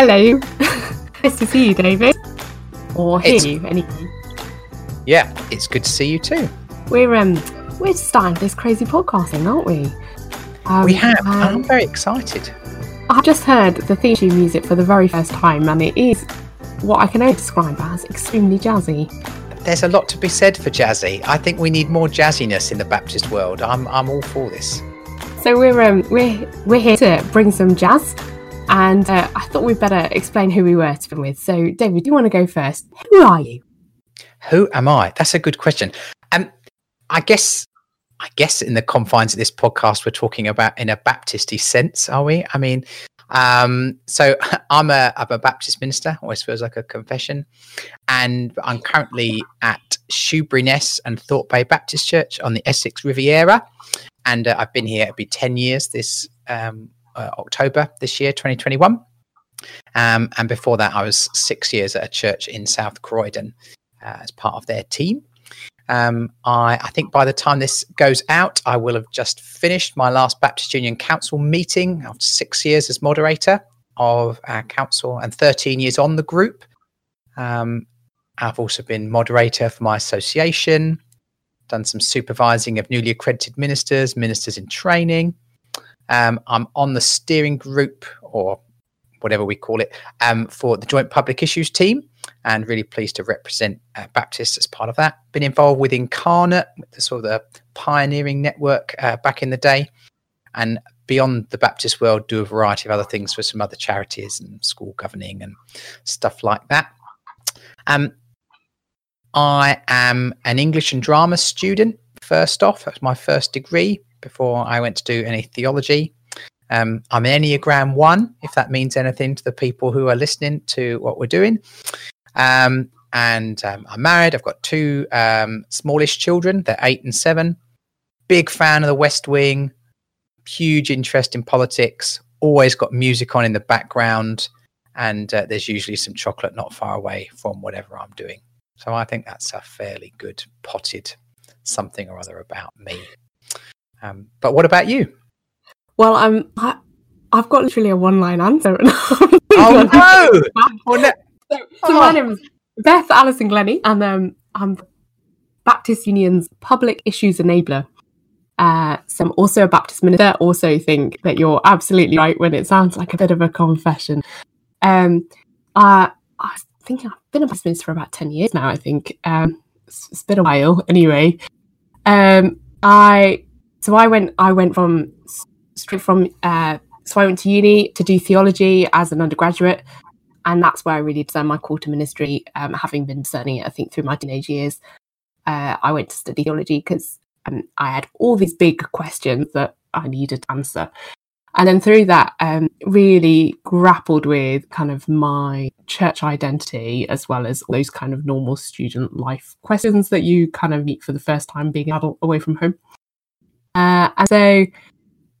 Hello. nice to see you, David. Or hear It's- you, anyway. Yeah, it's good to see you too. We're um we're starting this crazy podcasting, aren't we? Um, we have. and I'm very excited. I've just heard the theme tune music for the very first time, and it is what I can only describe as extremely jazzy. There's a lot to be said for jazzy. I think we need more jazziness in the Baptist world. I'm I'm all for this. So we're um we're we're here to bring some jazz, and uh, I thought we'd better explain who we were to begin with. So David, do you want to go first? Who are you? Who am I? That's a good question. Um, I guess, I guess in the confines of this podcast, we're talking about in a Baptisty sense, are we? I mean, um, so I'm a I'm a Baptist minister. Always feels like a confession, and I'm currently at Shoebury Ness and Thorpe Bay Baptist Church on the Essex Riviera, and uh, I've been here. It'll be ten years this um, uh, October this year, 2021. Um, and before that, I was six years at a church in South Croydon uh, as part of their team. Um, I, I think by the time this goes out, I will have just finished my last Baptist Union Council meeting after six years as moderator of our council and 13 years on the group. Um, I've also been moderator for my association, done some supervising of newly accredited ministers, ministers in training. Um, I'm on the steering group or whatever we call it um, for the Joint Public Issues team and really pleased to represent uh, Baptists as part of that. Been involved with Incarnate, the sort of the pioneering network uh, back in the day, and beyond the Baptist world, do a variety of other things for some other charities and school governing and stuff like that. Um, I am an English and drama student. First off, that's my first degree before I went to do any theology. Um, I'm an Enneagram one, if that means anything to the people who are listening to what we're doing. Um, and um, I'm married. I've got two um, smallish children. They're eight and seven. Big fan of the West Wing. Huge interest in politics. Always got music on in the background. And uh, there's usually some chocolate not far away from whatever I'm doing. So I think that's a fairly good potted something or other about me. Um, but what about you? Well, um, I, I've got literally a one-line answer. Oh no! Oh, no. So, so my name is Beth Allison-Glenny, and um, I'm Baptist Union's public issues enabler. Uh, so I'm also a Baptist minister. Also think that you're absolutely right when it sounds like a bit of a confession. Um, uh, I think I've been a Baptist minister for about ten years now. I think um, it's, it's been a while. Anyway, um, I so I went I went from straight from uh, so I went to uni to do theology as an undergraduate and that's where I really discerned my call to ministry. Um, having been discerning it, I think through my teenage years, uh, I went to study theology because um, I had all these big questions that I needed to answer, and then through that, um, really grappled with kind of my church identity as well as those kind of normal student life questions that you kind of meet for the first time being an adult away from home. Uh, and so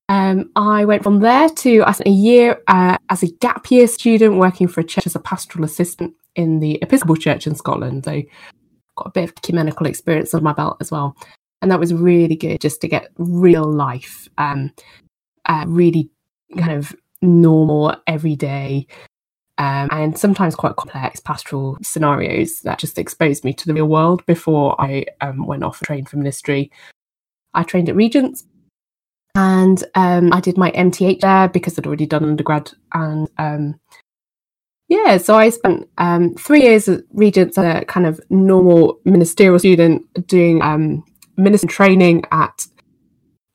um, I went from there to I spent a year uh, as a gap year student working for a church as a pastoral assistant in the Episcopal Church in Scotland. So got a bit of ecumenical experience on my belt as well, and that was really good just to get real life, um, uh, really kind of normal everyday. Um, and sometimes quite complex pastoral scenarios that just exposed me to the real world before I um, went off and trained for ministry. I trained at Regents and um, I did my MTH there because I'd already done undergrad. And um, yeah, so I spent um, three years at Regents as a kind of normal ministerial student doing um, minister training at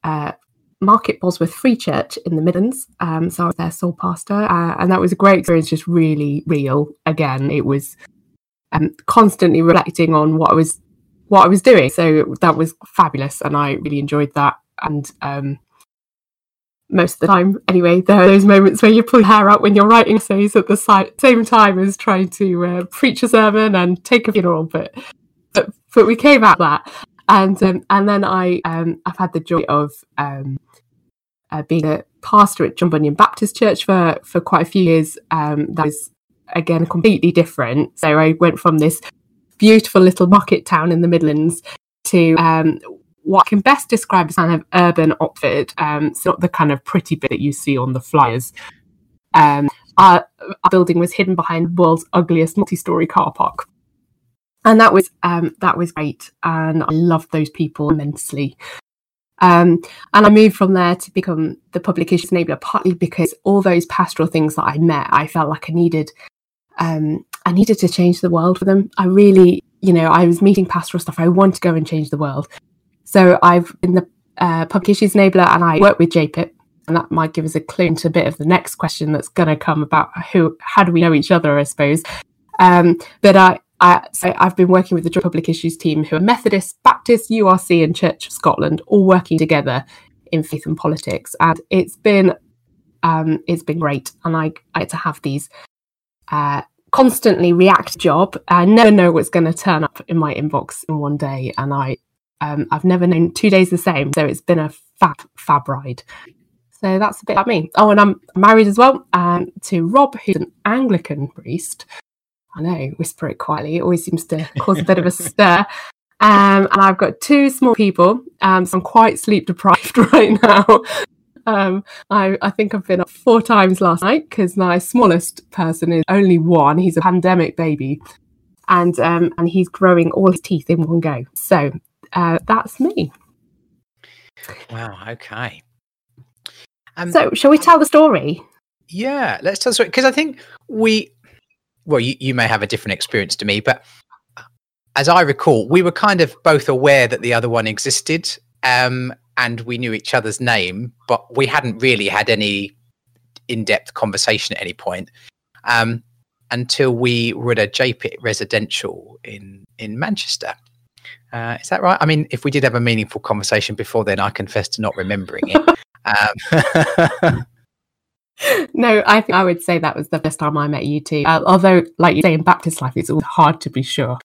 uh, Market Bosworth Free Church in the Midlands. Um, so I was their sole pastor, uh, and that was a great experience, just really real. Again, it was um, constantly reflecting on what I was what I was doing. So that was fabulous, and I really enjoyed that. And um, most of the time, anyway, there are those moments where you pull your hair out when you're writing essays at the si- same time as trying to uh, preach a sermon and take a funeral. But but, but we came out that, and um, and then I um, I've had the joy of um, uh, being a pastor at John Bunyan Baptist Church for for quite a few years. Um, that was again completely different. So I went from this beautiful little market town in the Midlands to um, what I can best describe as kind of urban Oxford. Um, it's not the kind of pretty bit that you see on the flyers, um, our, our building was hidden behind the world's ugliest multi-story car park. And that was um, that was great. And i loved those people immensely. Um, and i moved from there to become the public issues enabler partly because all those pastoral things that i met i felt like i needed um, i needed to change the world for them. I really you know i was meeting pastoral stuff. I want to go and change the world. So i've been the uh, public issues enabler and i work with JPIT and that might give us a clue into a bit of the next question that's going to come about who how do we know each other i suppose. Um, but i I, so I've been working with the Public Issues team, who are Methodist, Baptist, URC, and Church of Scotland, all working together in faith and politics, and it's been um, it's been great. And I, I to have these uh, constantly react job. I never know what's going to turn up in my inbox in one day, and I um, I've never known two days the same. So it's been a fab fab ride. So that's a bit about me. Oh, and I'm married as well um, to Rob, who's an Anglican priest. I know, whisper it quietly. It always seems to cause a bit of a stir. Um, and I've got two small people, um, so I'm quite sleep deprived right now. Um, I, I, think I've been up four times last night because my smallest person is only one. He's a pandemic baby, and um, and he's growing all his teeth in one go. So uh, that's me. Wow. Okay. Um, so, shall we tell the story? Yeah, let's tell the story because I think we. Well, you, you may have a different experience to me, but as I recall, we were kind of both aware that the other one existed, um, and we knew each other's name, but we hadn't really had any in-depth conversation at any point um, until we were at a JPIT residential in in Manchester. Uh, is that right? I mean, if we did have a meaningful conversation before then, I confess to not remembering it. Um, no, I think I would say that was the first time I met you too. Uh, although, like you say, in Baptist life, it's all hard to be sure.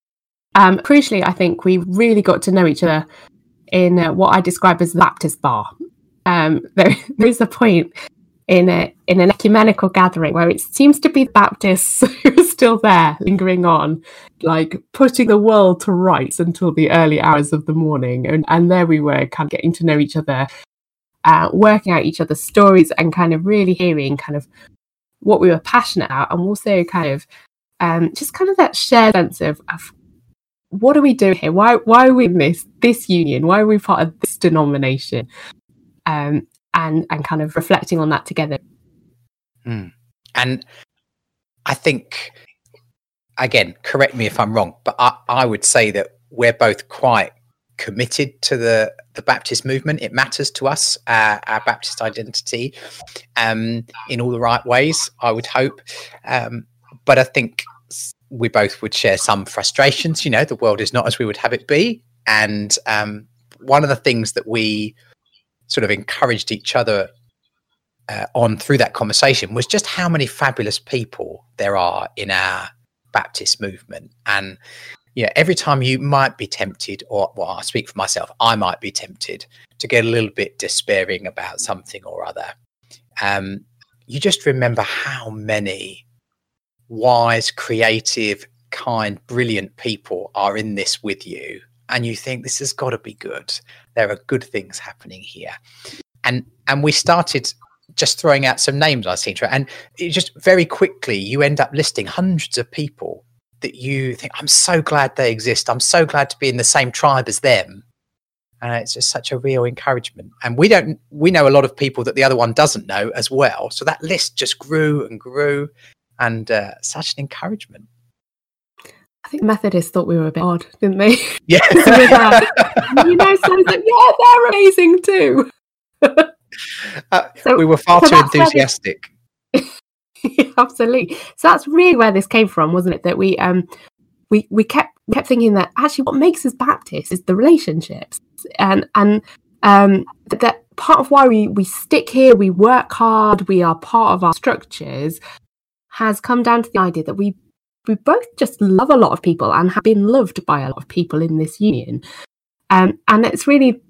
Um, crucially, I think we really got to know each other in uh, what I describe as the Baptist bar. Um, there, there is a point in a in an ecumenical gathering where it seems to be Baptists who are still there, lingering on, like putting the world to rights until the early hours of the morning, and and there we were, kind of getting to know each other uh, working out each other's stories and kind of really hearing kind of what we were passionate about and also kind of um, just kind of that shared sense of, of what are we doing here? Why why are we in this this union? Why are we part of this denomination? Um, and and kind of reflecting on that together. Mm. And I think again, correct me if I'm wrong, but I, I would say that we're both quite committed to the the Baptist movement. It matters to us, uh, our Baptist identity, um, in all the right ways. I would hope, um, but I think we both would share some frustrations. You know, the world is not as we would have it be, and um, one of the things that we sort of encouraged each other uh, on through that conversation was just how many fabulous people there are in our Baptist movement, and yeah, every time you might be tempted, or well, I speak for myself, I might be tempted to get a little bit despairing about something or other. Um, you just remember how many wise, creative, kind, brilliant people are in this with you. And you think this has got to be good. There are good things happening here. And and we started just throwing out some names I seem to, and just very quickly you end up listing hundreds of people that you think, I'm so glad they exist. I'm so glad to be in the same tribe as them. And it's just such a real encouragement. And we don't, we know a lot of people that the other one doesn't know as well. So that list just grew and grew and uh, such an encouragement. I think Methodists thought we were a bit odd, didn't they? Yeah. you know, so like, yeah, they're amazing too. uh, so, we were far so too enthusiastic. Absolutely. So that's really where this came from, wasn't it? That we um we we kept kept thinking that actually what makes us Baptist is the relationships, and and um that part of why we we stick here, we work hard, we are part of our structures, has come down to the idea that we we both just love a lot of people and have been loved by a lot of people in this union, um, and it's really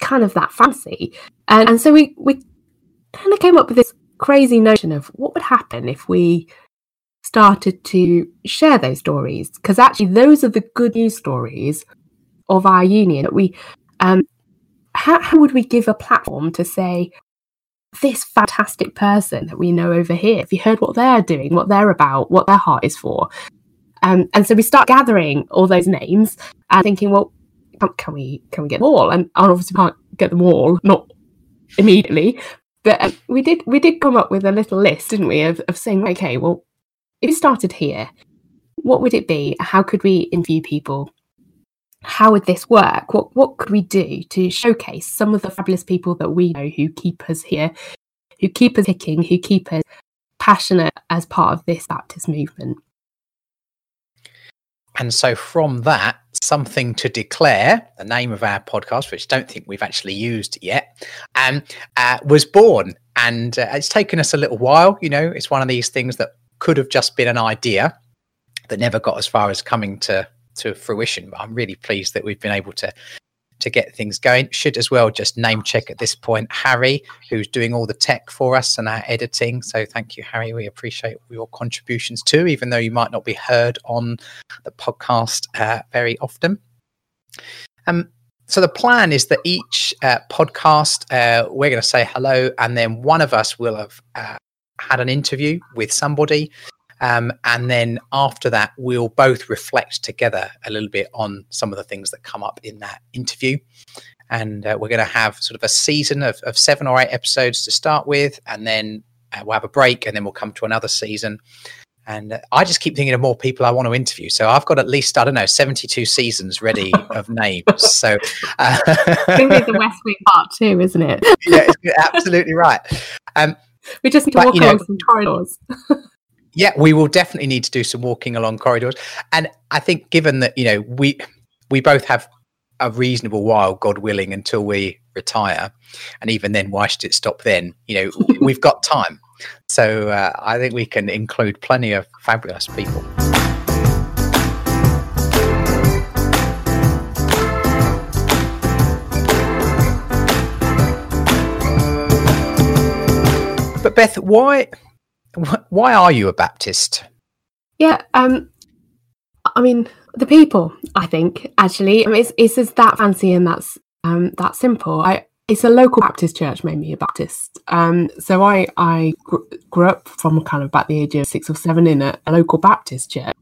kind of that fancy, and and so we we kind of came up with this crazy notion of what would happen if we started to share those stories. Because actually those are the good news stories of our union. That we um how, how would we give a platform to say this fantastic person that we know over here? Have you heard what they're doing, what they're about, what their heart is for? Um, and so we start gathering all those names and thinking, well, can we can we get them all? And obviously can't get them all, not immediately, but um, we did we did come up with a little list, didn't we, of, of saying, okay, well, if we started here, what would it be? How could we interview people? How would this work? What what could we do to showcase some of the fabulous people that we know who keep us here, who keep us kicking, who keep us passionate as part of this Baptist movement? And so from that, something to declare, the name of our podcast, which I don't think we've actually used yet, um, uh, was born. And uh, it's taken us a little while. You know, it's one of these things that could have just been an idea that never got as far as coming to to fruition. But I'm really pleased that we've been able to to get things going. Should as well just name check at this point Harry, who's doing all the tech for us and our editing. So thank you, Harry. We appreciate your contributions too, even though you might not be heard on the podcast uh, very often. Um, so the plan is that each uh, podcast uh, we're going to say hello, and then one of us will have uh, had an interview with somebody um, and then after that, we'll both reflect together a little bit on some of the things that come up in that interview. And uh, we're going to have sort of a season of, of seven or eight episodes to start with. And then uh, we'll have a break and then we'll come to another season. And uh, I just keep thinking of more people I want to interview. So I've got at least, I don't know, 72 seasons ready of names. So uh, I think it's the West Wing part too, isn't it? yeah, absolutely right. Um, we just need to but, walk you know, some corridors. yeah, we will definitely need to do some walking along corridors. And I think given that, you know, we we both have a reasonable while, God willing, until we retire. And even then, why should it stop then? You know, we've got time. So uh, I think we can include plenty of fabulous people. But Beth, why why are you a Baptist? Yeah, um, I mean the people. I think actually, I mean, it's it's just that fancy and that's um that simple. I it's a local Baptist church made me a Baptist. Um, so I I gr- grew up from kind of about the age of six or seven in a, a local Baptist church.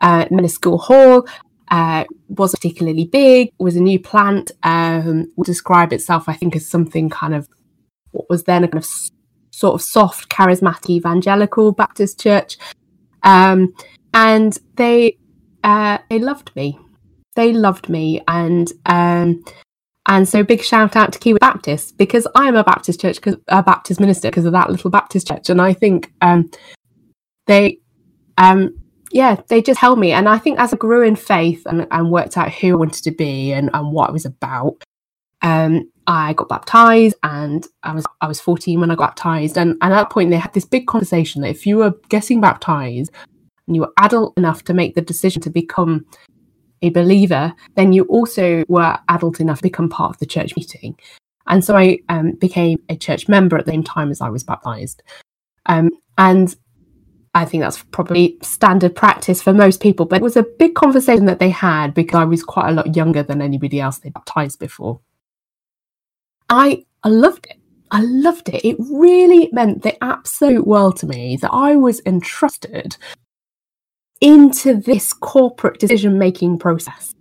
Uh, school hall uh, was particularly big. Was a new plant. Um, would describe itself, I think, as something kind of what was then a kind of sort of soft, charismatic evangelical Baptist church. Um, and they uh, they loved me. They loved me, and um, and so big shout out to Kiwi Baptist because I am a Baptist church, a Baptist minister because of that little Baptist church, and I think um, they, um, yeah, they just held me. And I think as I grew in faith and, and worked out who I wanted to be and, and what I was about, um, I got baptized and I was I was 14 when I got baptized and, and at that point they had this big conversation that if you were getting baptized and you were adult enough to make the decision to become a believer, then you also were adult enough to become part of the church meeting. And so I um, became a church member at the same time as I was baptized. Um, and I think that's probably standard practice for most people, but it was a big conversation that they had because I was quite a lot younger than anybody else they baptized before. I, I loved it. I loved it. It really meant the absolute world to me that I was entrusted into this corporate decision making process.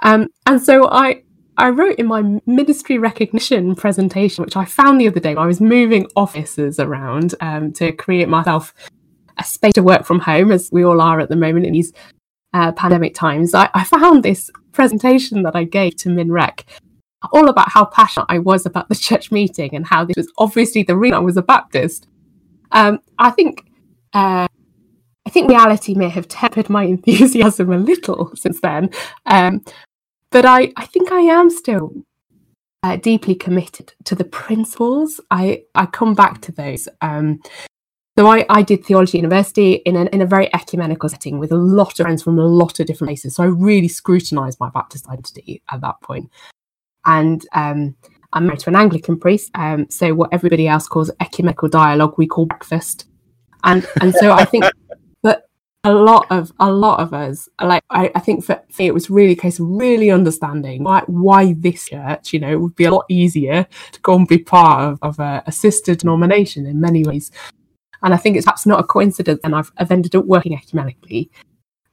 Um, and so I, I wrote in my ministry recognition presentation, which I found the other day, I was moving offices around um, to create myself a space to work from home, as we all are at the moment in these uh, pandemic times. I, I, found this presentation that I gave to MinRec all about how passionate I was about the church meeting and how this was obviously the reason I was a Baptist. Um, I think uh, I think reality may have tempered my enthusiasm a little since then, um, but I, I think I am still uh, deeply committed to the principles. I I come back to those. Um, so I, I did theology university in, an, in a very ecumenical setting with a lot of friends from a lot of different places. So I really scrutinised my Baptist identity at that point and um, I'm married to an Anglican priest. Um, so what everybody else calls ecumenical dialogue, we call breakfast. And and so I think that a lot of a lot of us like I, I think for, for me it was really a case of really understanding why why this church you know it would be a lot easier to go and be part of, of a assisted denomination in many ways and I think it's perhaps not a coincidence and I've, I've ended up working ecumenically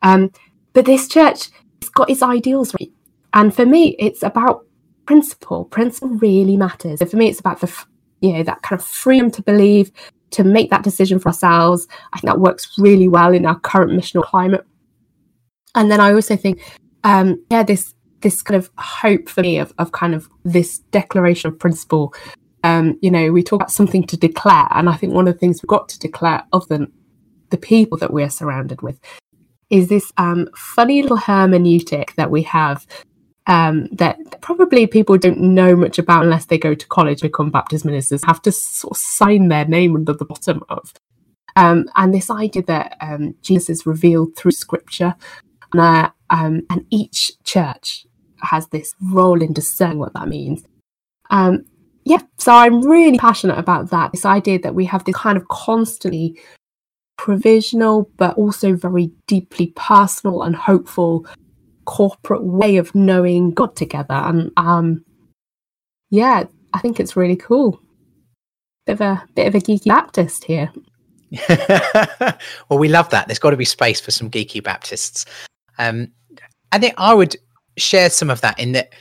um, but this church it's got its ideals right and for me it's about principle principle really matters so for me it's about the you know that kind of freedom to believe to make that decision for ourselves. I think that works really well in our current missional climate. And then I also think, um, yeah, this this kind of hope for me of, of kind of this declaration of principle. Um, you know, we talk about something to declare, and I think one of the things we've got to declare of the the people that we're surrounded with is this um, funny little hermeneutic that we have um, that probably people don't know much about unless they go to college, become Baptist ministers, have to sort of sign their name under the bottom of. Um, and this idea that um, Jesus is revealed through Scripture, and, uh, um, and each church has this role in discerning what that means. Um, yeah, so I'm really passionate about that. This idea that we have this kind of constantly provisional, but also very deeply personal and hopeful corporate way of knowing God together. And um, yeah, I think it's really cool. Bit of a bit of a geeky Baptist here. well, we love that. There's got to be space for some geeky Baptists. Um, I think I would share some of that in that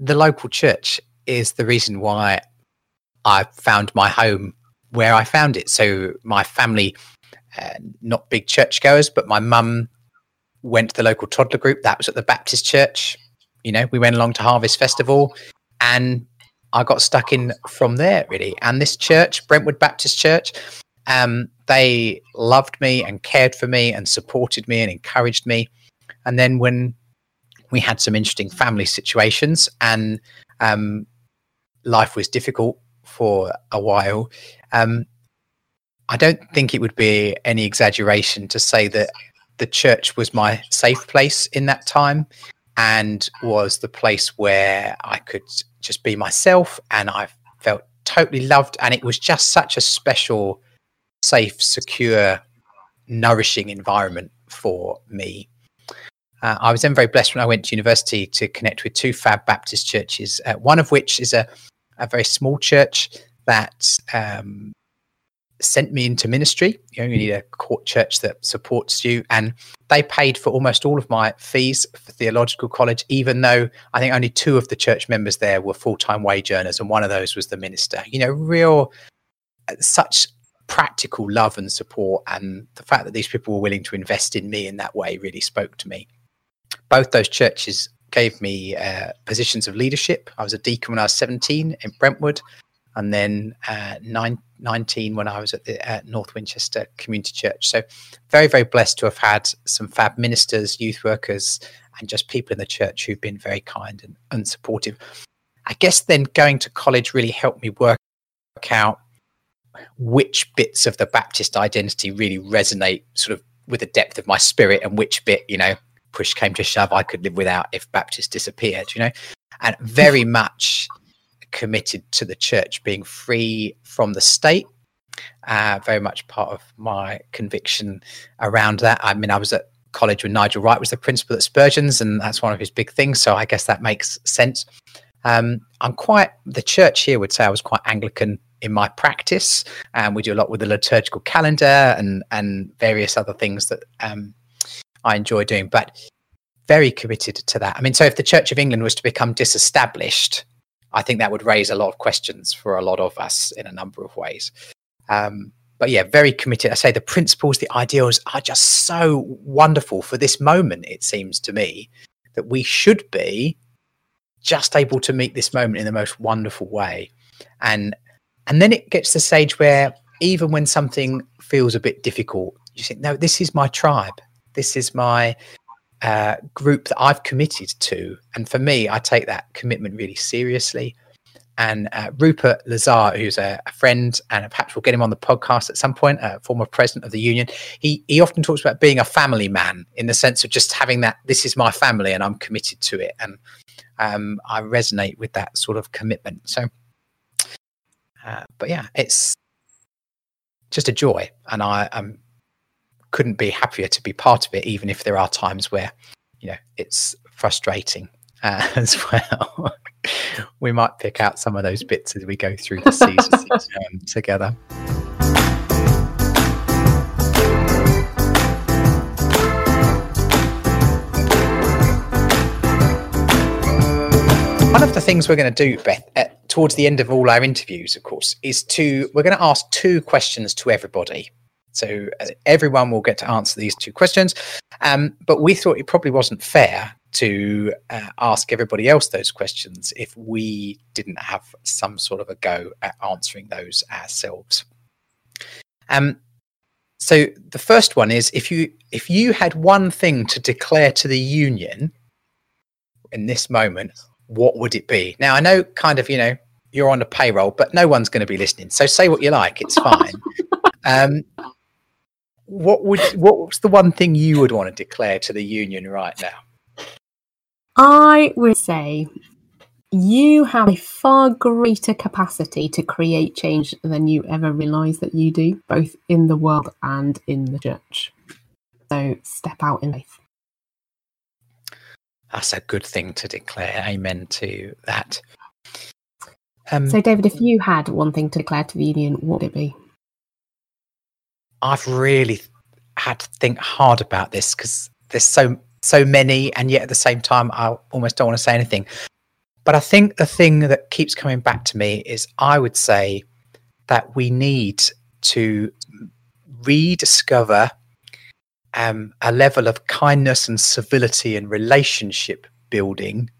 the local church is the reason why I found my home where I found it. So my family, uh, not big churchgoers, but my mum went to the local toddler group. That was at the Baptist church. You know, we went along to Harvest Festival and I got stuck in from there really. And this church, Brentwood Baptist Church, um, they loved me and cared for me and supported me and encouraged me. And then when we had some interesting family situations and um, life was difficult for a while, um, I don't think it would be any exaggeration to say that the church was my safe place in that time and was the place where I could just be myself and I felt totally loved. And it was just such a special safe secure nourishing environment for me. Uh, I was then very blessed when I went to university to connect with two Fab Baptist churches, uh, one of which is a, a very small church that um, sent me into ministry. You you need a court church that supports you. And they paid for almost all of my fees for theological college, even though I think only two of the church members there were full time wage earners, and one of those was the minister. You know, real uh, such practical love and support. And the fact that these people were willing to invest in me in that way really spoke to me. Both those churches gave me uh, positions of leadership. I was a deacon when I was 17 in Brentwood and then uh, nine, 19 when I was at the uh, North Winchester Community Church. So, very, very blessed to have had some fab ministers, youth workers, and just people in the church who've been very kind and, and supportive. I guess then going to college really helped me work out which bits of the Baptist identity really resonate sort of with the depth of my spirit and which bit, you know, push came to shove, I could live without if Baptist disappeared, you know, and very much committed to the church being free from the state. Uh, very much part of my conviction around that. I mean, I was at college when Nigel Wright was the principal at Spurgeon's, and that's one of his big things. So I guess that makes sense. Um, I'm quite, the church here would say I was quite Anglican in my practice. And we do a lot with the liturgical calendar and, and various other things that um, I enjoy doing, but very committed to that. I mean, so if the Church of England was to become disestablished, I think that would raise a lot of questions for a lot of us in a number of ways. Um, but yeah, very committed. I say the principles, the ideals are just so wonderful for this moment. It seems to me that we should be just able to meet this moment in the most wonderful way, and and then it gets to the stage where even when something feels a bit difficult, you think, no, this is my tribe. This is my uh, group that I've committed to. And for me, I take that commitment really seriously. And uh, Rupert Lazar, who's a, a, friend, and perhaps we'll get him on the podcast at some point, uh, former president of the union, he, he often talks about being a family man in the sense of just having that, this is my family and I'm committed to it. And um, I resonate with that sort of commitment. So, uh, but yeah, it's just a joy. And I am couldn't be happier to be part of it, even if there are times where, you know, it's frustrating uh, as well. we might pick out some of those bits as we go through the season um, together. One of the things we're going to do, Beth, uh, towards the end of all our interviews, of course, is to we're going to ask two questions to everybody. So uh, everyone will get to answer these two questions. Um, but we thought it probably wasn't fair to uh, ask everybody else those questions if we didn't have some sort of a go at answering those ourselves. Um, so the first one is if you if you had one thing to declare to the union in this moment, what would it be? Now I know kind of, you know, you're on a payroll, but no one's going to be listening. So say what you like, it's fine. um, what would what's the one thing you would want to declare to the union right now? I would say you have a far greater capacity to create change than you ever realize that you do, both in the world and in the church. So step out in faith. That's a good thing to declare. Amen to that. Um, so, David, if you had one thing to declare to the union, what would it be? I've really had to think hard about this because there's so so many, and yet at the same time, I almost don't want to say anything. But I think the thing that keeps coming back to me is I would say that we need to rediscover um, a level of kindness and civility and relationship building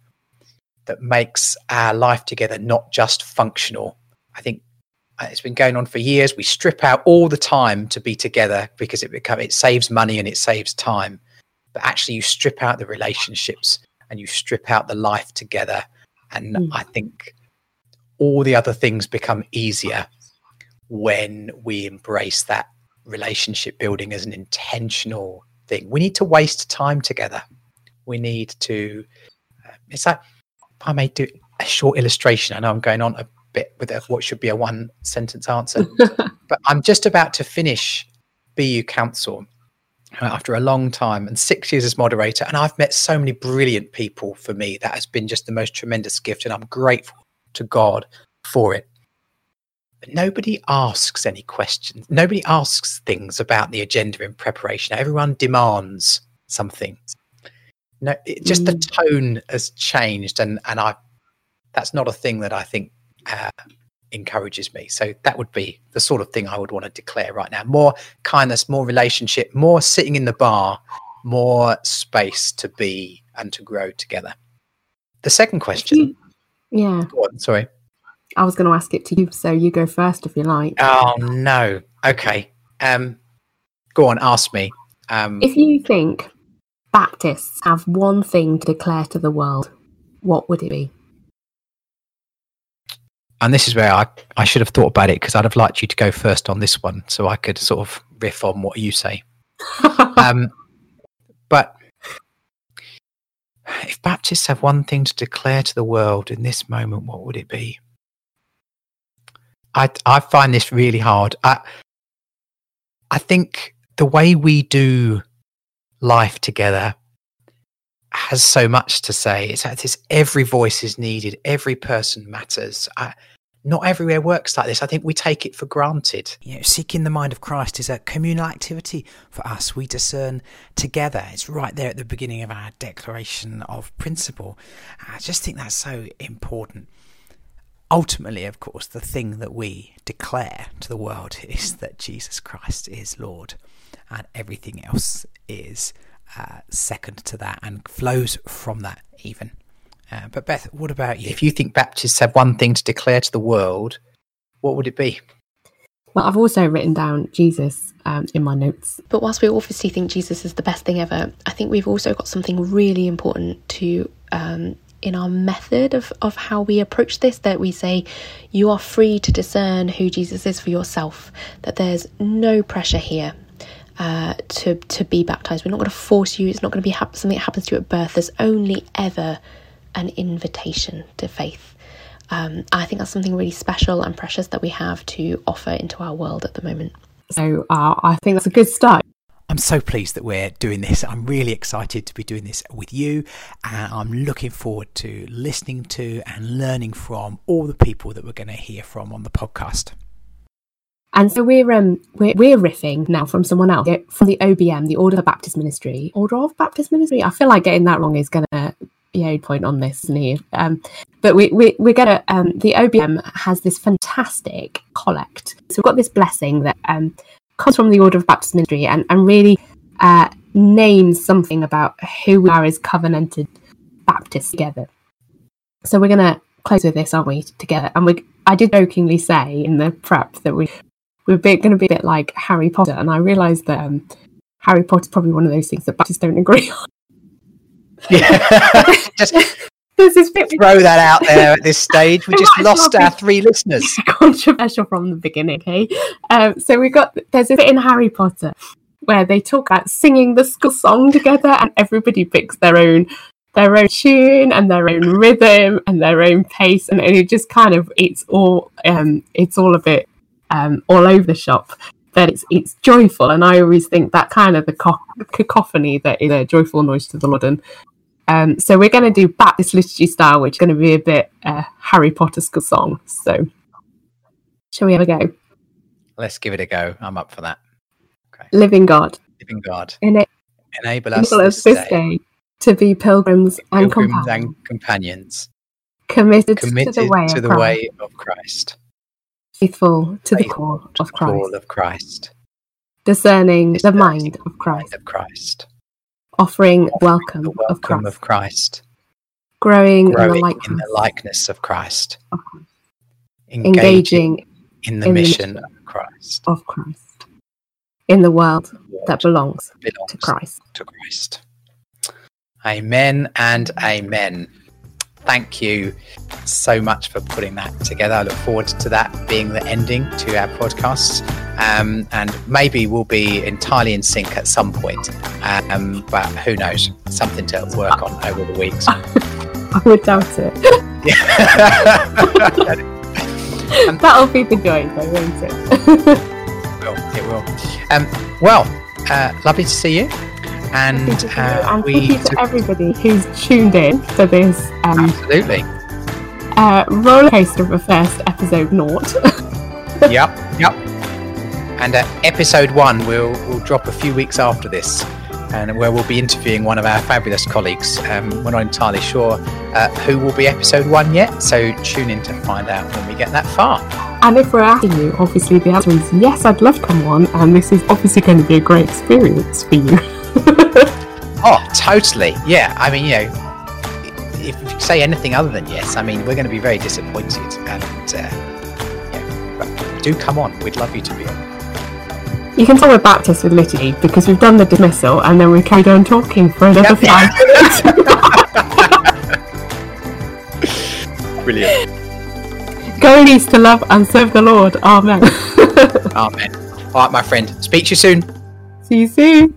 that makes our life together not just functional. I think it's been going on for years. We strip out all the time to be together because it become it saves money and it saves time. But actually, you strip out the relationships and you strip out the life together, and mm. I think all the other things become easier when we embrace that relationship building as an intentional thing. We need to waste time together. We need to. Uh, it's like I may do a short illustration. I know I'm going on a bit with a, what should be a one sentence answer, but I'm just about to finish BU Council uh, after a long time and six years as moderator. And I've met so many brilliant people for me. That has been just the most tremendous gift. And I'm grateful to God for it. But nobody asks any questions. Nobody asks things about the agenda in preparation. Everyone demands something. No, it, just mm. the tone has changed, and and I that's not a thing that I think uh, encourages me. So that would be the sort of thing I would want to declare right now: more kindness, more relationship, more sitting in the bar, more space to be and to grow together. The second question. Yeah. On, sorry. I was going to ask it to you, so you go first if you like. Oh no. Okay. Um, go on. Ask me. Um, if you think Baptists have one thing to declare to the world, what would it be? And this is where I, I should have thought about it because I'd have liked you to go first on this one so I could sort of riff on what you say. um, but if Baptists have one thing to declare to the world in this moment, what would it be? I, I find this really hard. I, I think the way we do life together has so much to say. It's, it's every voice is needed, every person matters. I, not everywhere works like this. I think we take it for granted. You know, seeking the mind of Christ is a communal activity for us. We discern together. It's right there at the beginning of our declaration of principle. I just think that's so important. Ultimately, of course, the thing that we declare to the world is that Jesus Christ is Lord and everything else is uh, second to that and flows from that even. Uh, but Beth, what about you? If you think Baptists have one thing to declare to the world, what would it be? Well, I've also written down Jesus um, in my notes. But whilst we obviously think Jesus is the best thing ever, I think we've also got something really important to um, in our method of, of how we approach this that we say you are free to discern who Jesus is for yourself, that there's no pressure here uh, to to be baptized. We're not going to force you. It's not going to be ha- something that happens to you at birth. There's only ever an invitation to faith. Um, I think that's something really special and precious that we have to offer into our world at the moment. So uh, I think that's a good start. I'm I'm so pleased that we're doing this. I'm really excited to be doing this with you, and I'm looking forward to listening to and learning from all the people that we're going to hear from on the podcast. And so we're um we're, we're riffing now from someone else from the OBM, the Order of Baptist Ministry. Order of Baptist Ministry. I feel like getting that wrong is gonna be a point on this, Neve. Um, but we we we're gonna um the OBM has this fantastic collect. So we've got this blessing that um comes from the Order of Baptist Ministry and and really uh names something about who we are as covenanted Baptists together. So we're gonna close with this, aren't we, together? And we I did jokingly say in the prep that we we're going to be a bit like Harry Potter, and I realised that um, Harry Potter's probably one of those things that Baptists don't agree on. Yeah, just There's this bit throw that out there at this stage. We just lost our three listeners. controversial from the beginning. Okay, um, so we've got there's a bit in Harry Potter where they talk about singing the school song together, and everybody picks their own their own tune and their own rhythm and their own pace, and it just kind of it's all um, it's all a bit um, all over the shop. that it's it's joyful, and I always think that kind of the co- cacophony that is a joyful noise to the Lord. And um, so we're going to do Baptist liturgy style, which is going to be a bit uh, Harry Potter song. So shall we have a go? Let's give it a go. I'm up for that. okay. Living God, Living God, enable us enable us this day, day to be pilgrims and pilgrims companions, and companions, committed, committed to the way, to of the Christ, way of Christ, faithful to the call of the call Christ, of Christ, discerning the mind of the Christ, of Christ, offering offering welcome, the of welcome Christ, of Christ, growing, in growing the in likeness the likeness of Christ, of Christ, engaging engaging in the in the mission mission of Christ, of Christ in the world that belongs belongs to Christ. to Christ. Amen and amen. Thank you so much for putting that together. I look forward to that being the ending to our podcasts. Um, and maybe we'll be entirely in sync at some point. Um, but who knows? Something to work on over the weeks. I would doubt it. That'll be the joy, though, won't it? will. It will. Um, well, uh, lovely to see you. And Thank you to uh, we thank you to everybody who's tuned in for this um, absolutely. uh, roller coaster of a first episode naught. yep, yep. And uh, episode one will will drop a few weeks after this, and where we'll be interviewing one of our fabulous colleagues. Um, we're not entirely sure uh, who will be episode one yet, so tune in to find out when we get that far. and if we're asking you, obviously the answer is yes, I'd love to come on, and this is obviously going to be a great experience for you. Oh, totally. Yeah. I mean, you know, if you say anything other than yes, I mean, we're going to be very disappointed. And uh, yeah, but do come on. We'd love you to be on. you can tell we're Baptist with liturgy because we've done the dismissal and then we carried on talking for another Yep. five minutes. Brilliant. Go east to love and serve the Lord. Amen. Amen. All right, my friend. Speak to you soon. See you soon.